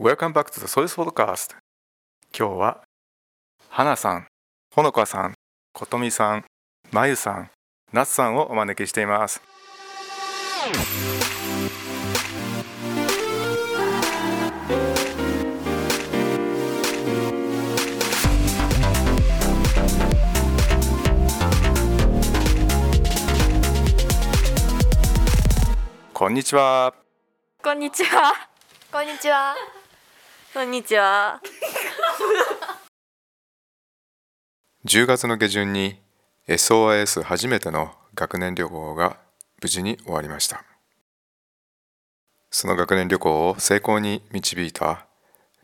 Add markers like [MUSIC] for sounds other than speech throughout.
Welcome back to the Soil Podcast 今日は花さん、ほのかさん、ことみさん、まゆさん、なつさんをお招きしていますこんにちはこんにちは。こんにちは。こんにちは。10月の下旬に SOIS 初めての学年旅行が無事に終わりましたその学年旅行を成功に導いた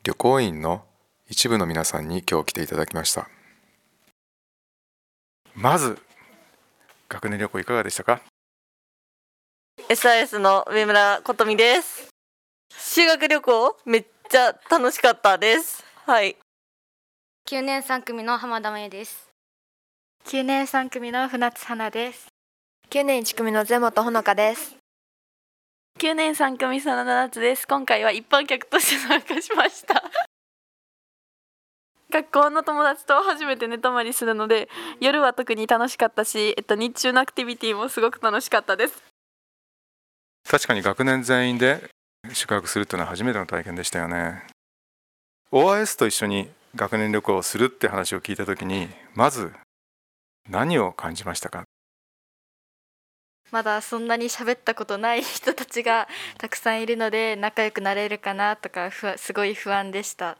旅行員の一部の皆さんに今日来ていただきましたまず学年旅行いかがでしたか？SIS の上村琴美です。修学旅行めっちゃ楽しかったです。はい。9年3組の浜田真由です。9年3組の船津花です。9年1組のゼモとほのかです。9年3組真田夏です今回は一般客として参加しました [LAUGHS] 学校の友達と初めて寝泊まりするので夜は特に楽しかったし、えっと、日中のアクティビティもすごく楽しかったです確かに学年全員で宿泊するっていうのは初めての体験でしたよね OIS と一緒に学年旅行をするって話を聞いた時にまず何を感じましたか？まだそんなに喋ったことない人たちがたくさんいるので仲良くなれるかなとかふわすごい不安でした。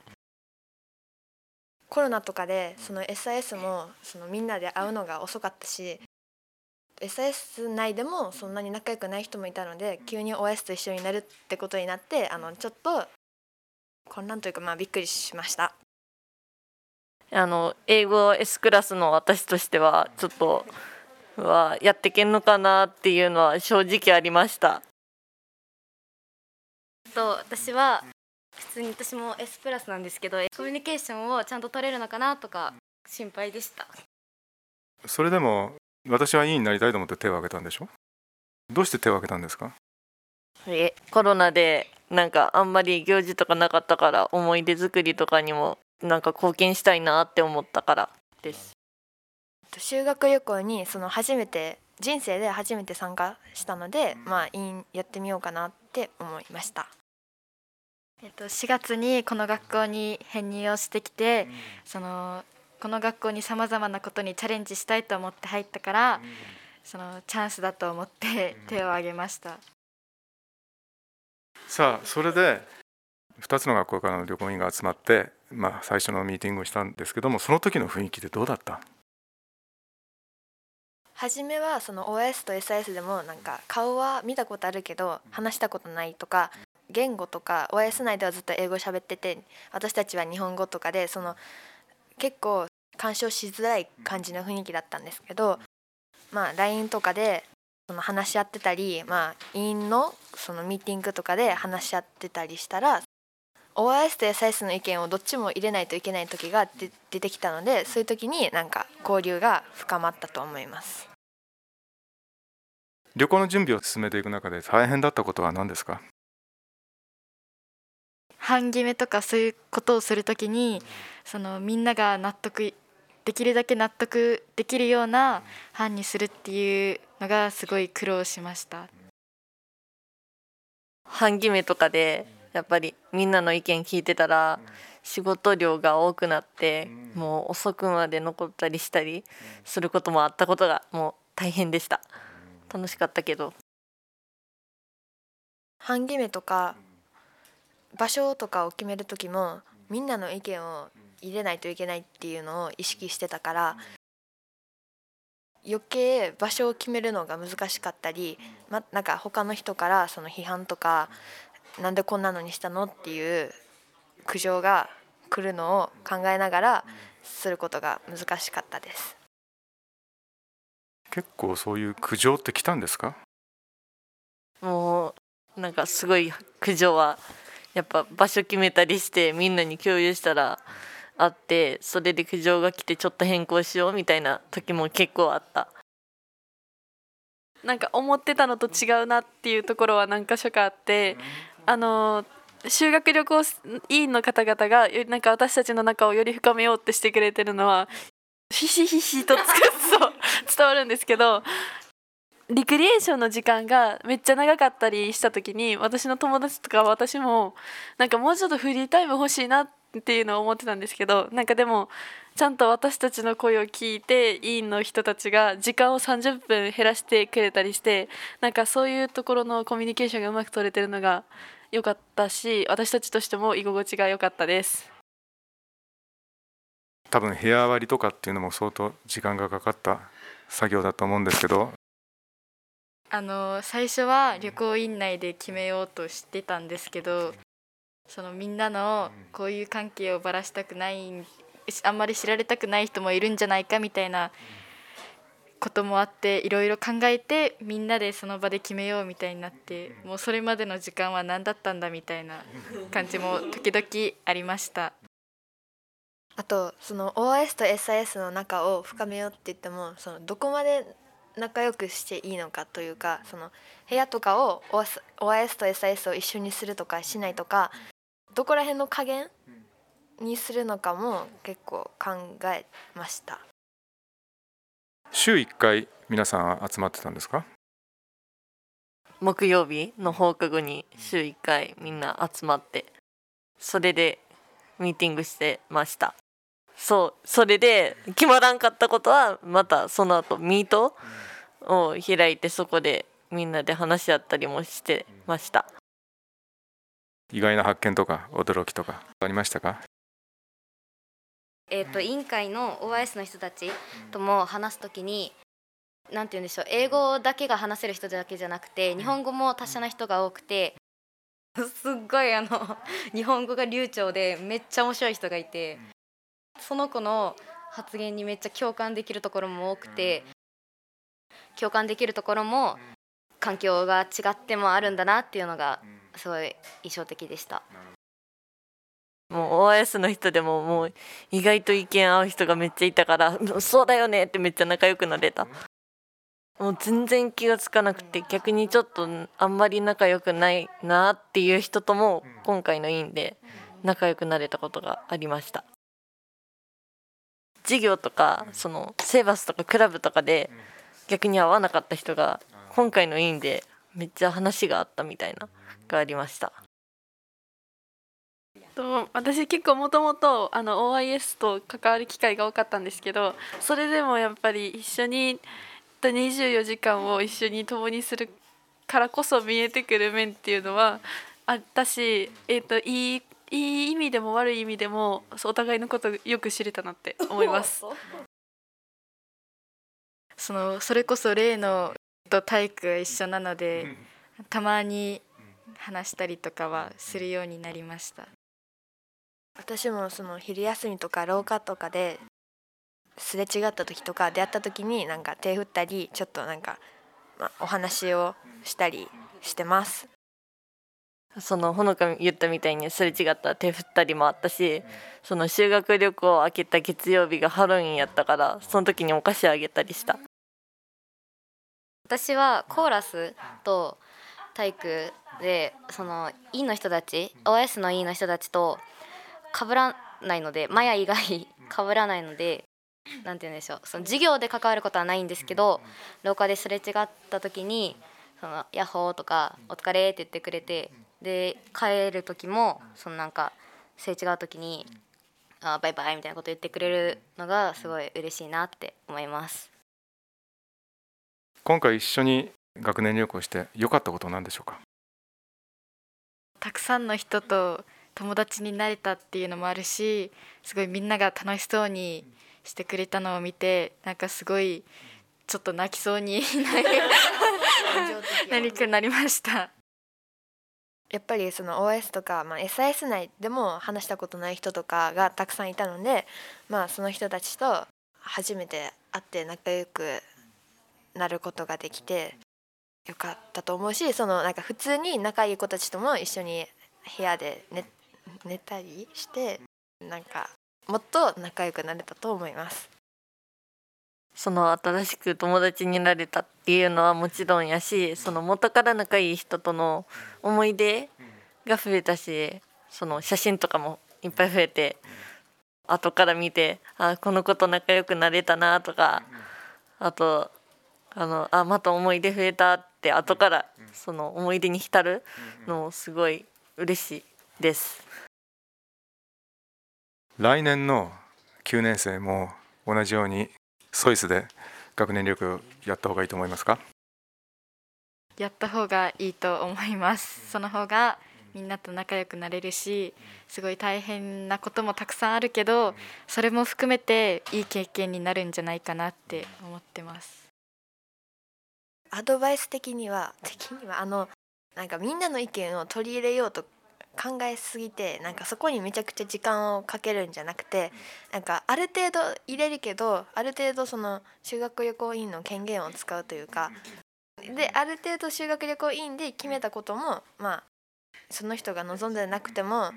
コロナとかでその SIS もそのみんなで会うのが遅かったし SIS 内でもそんなに仲良くない人もいたので急に OS と一緒になるってことになってあのちょっと混乱というかまあびっくりしましたあの英語 S クラスの私としてはちょっとはやってけんのかなっていうのは正直ありました。と私は普通に私も S プラスなんですけどコミュニケーションをちゃんと取れるのかなとか心配でした。それでも私は委員になりたいと思って手を挙げたんでしょ？どうして手を挙げたんですか？えコロナでなんかあんまり行事とかなかったから思い出作りとかにもなんか貢献したいなって思ったからです。修学旅行にその初めて人生で初めて参加したのでまあいいやってみようかなって思いました。えっと4月にこの学校に編入をしてきて、そのこの学校にさまざまなことにチャレンジしたいと思って入ったから、そのチャンスだと思って手を挙げました。さあそれで2つの学校からの旅行員が集まって、まあ、最初のミーティングをしたんですけどもその時の雰囲気でどうだった？初めはその OS と SIS でもなんか顔は見たことあるけど話したことないとか言語とか OS 内ではずっと英語喋ってて私たちは日本語とかでその結構干渉しづらい感じの雰囲気だったんですけどまあ LINE とかでその話し合ってたりまあ委員のそのミーティングとかで話し合ってたりしたら OIS と SIS の意見をどっちも入れないといけない時が出出てきたのでそういう時になんか交流が深まったと思います。旅行の準備を進めていく中で大変だったことは何ですか？半決めとかそういうことをするときにそのみんなが納得できるだけ納得できるような班にするっていうのがすごい苦労しました。半決めとかでやっぱりみんなの意見聞いてたら仕事量が多くなってもう遅くまで残ったりしたりすることもあったことがもう大変でした楽しかったけど半決めとか場所とかを決める時もみんなの意見を入れないといけないっていうのを意識してたから余計場所を決めるのが難しかったり、ま、なんか他の人からその批判とかなんでこんなのにしたのっていう苦情が来るのを考えながらすることが難しかったです。結構そういう苦情って来たんですか？もうなんかすごい苦情はやっぱ場所決めたりしてみんなに共有したらあってそれで苦情が来てちょっと変更しようみたいな時も結構あった。なんか思ってたのと違うなっていうところは何か所かあってあの修学旅行委員の方々がよなんか私たちの仲をより深めようってしてくれてるのはひしひしとつくそう [LAUGHS] 伝わるんですけどリクリエーションの時間がめっちゃ長かったりした時に私の友達とか私もなんかもうちょっとフリータイム欲しいなっていうのを思ってたんですけどなんかでもちゃんと私たちの声を聞いて委員の人たちが時間を30分減らしてくれたりしてなんかそういうところのコミュニケーションがうまく取れてるのが良かったし私たちとしても居心地が良かったです。多分部屋割りとかっていうのも相当時間がかかった作業だと思うんですけどあの最初は旅行院内で決めようとしてたんですけどそのみんなのこういう関係をばらしたくないあんまり知られたくない人もいるんじゃないかみたいなこともあっていろいろ考えてみんなでその場で決めようみたいになってもうそれまでの時間は何だったんだみたいな感じも時々ありました。あとその OS と SIS の仲を深めようって言ってもそのどこまで仲良くしていいのかというかその部屋とかを OS, OS と SIS を一緒にするとかしないとかどこら辺の加減にするのかも結構考えました。週1回皆さん集まってたんですか？木曜日の放課後に週1回みんな集まってそれでミーティングしてました。そうそれで決まらんかったことはまたその後ミートを開いてそこでみんなで話し合ったりもしてました意外な発見とか驚きとかありましたか？えー、と委員会の OIS の人たちとも話すときになんて言うんでしょう英語だけが話せる人だけじゃなくて日本語も達者な人が多くてすっごいあの [LAUGHS] 日本語が流暢でめっちゃ面白い人がいてその子の発言にめっちゃ共感できるところも多くて共感できるところも環境が違ってもあるんだなっていうのがすごい印象的でした。もう OS の人でももう意外と意見合う人がめっちゃいたから「そうだよね」ってめっちゃ仲良くなれた。もう全然気がつかなくて逆にちょっとあんまり仲良くないなっていう人とも今回の委員で仲良くなれたことがありました。授業とかそのセーバスとかクラブとかで逆に会わなかった人が今回の委員でめっちゃ話があったみたいながありましたと私結構もともとあの OIS と関わる機会が多かったんですけどそれでもやっぱり一緒に24時間を一緒に共にするからこそ見えてくる面っていうのはあったし、えー、といいいい意味でも悪い意味でもお互いのことをよく知れたなって思います。そのそれこそ例のと体育が一緒なのでたまに話したりとかはするようになりました。私もその昼休みとか廊下とかですれ違った時とか出会った時になんか手振ったりちょっとなんか、まあ、お話をしたりしてます。そのほのか言ったみたいにすれ違ったら手振ったりもあったしその修学旅行明けた月曜日がハロウィンやったからその時にお菓子あげたりした私はコーラスと体育でその E の人たち OS の E の人たちと被らないのでマヤ以外被らないのでなんて言うんでしょうその授業で関わることはないんですけど廊下ですれ違った時に「そのヤッホー」とか「お疲れ」って言ってくれてで帰る時もそのなんかすれ違う時に「あバイバイ」みたいなこと言ってくれるのがすごい嬉しいなって思います。今回一緒に学年旅行して良かったことなんでしょうか？たくさんの人と友達になれたっていうのもあるしすごいみんなが楽しそうにしてくれたのを見てなんかすごいちょっと泣きそうになりくなりました。やっぱりその OS とか、まあ、SIS 内でも話したことない人とかがたくさんいたので、まあ、その人たちと初めて会って仲良くなることができてよかったと思うしそのなんか普通に仲いい子たちとも一緒に部屋で寝寝たりしてなんかもっと仲良くなれたと思います。その新しく友達になれたっていうのはもちろんやしその元から仲いい人との思い出が増えたしその写真とかもいっぱい増えて後から見てあこの子と仲良くなれたなとかあとあのあまた思い出増えたって後からその思い出に浸るのすごい嬉しいです。来年の9年生も同じようにソイスで学年旅行やった方がいいと思いますか？やった方がいいと思います。その方がみんなと仲良くなれるしすごい大変なこともたくさんあるけどそれも含めていい経験になるんじゃないかなって思ってますアドバイス的には [LAUGHS] 的にはあのなんかみんなの意見を取り入れようと考えすぎてなんかそこにめちゃくちゃ時間をかけるんじゃなくてなんかある程度入れるけどある程度その修学旅行委員の権限を使うというかである程度修学旅行委員で決めたこともまあその人が望んでなくても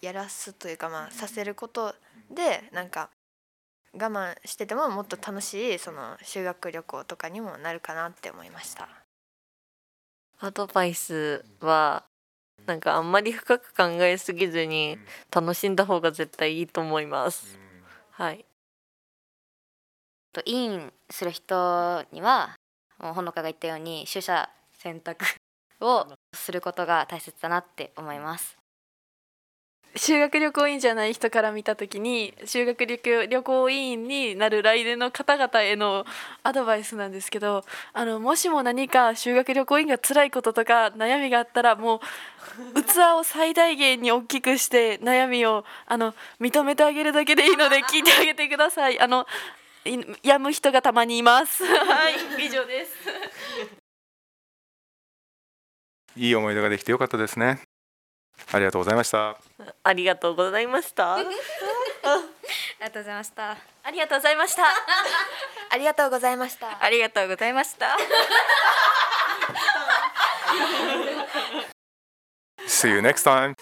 やらすというかまあさせることでなんか我慢しててももっと楽しいその修学旅行とかにもなるかなって思いました。アドバイスはなんかあんまり深く考えすぎずに楽しんだ方が絶対いいと思います。はい。とインする人にはもうほのかが言ったように取捨選択をすることが大切だなって思います。修学旅行委員じゃない人から見た時に修学旅行旅行委員になる来年の方々へのアドバイスなんですけどあのもしも何か修学旅行委員が辛いこととか悩みがあったらもう器を最大限に大きくして悩みをあの認めてあげるだけでいいので [LAUGHS] 聞いてあげてください。あのい病む人がたまにいます。はい、[LAUGHS] 以上です。いい思い出ができてよかったですねありがとうございましたありがとうございました。ありがとうございました。ありがとうございました。ありがとうございました。ありがとうございました See you next time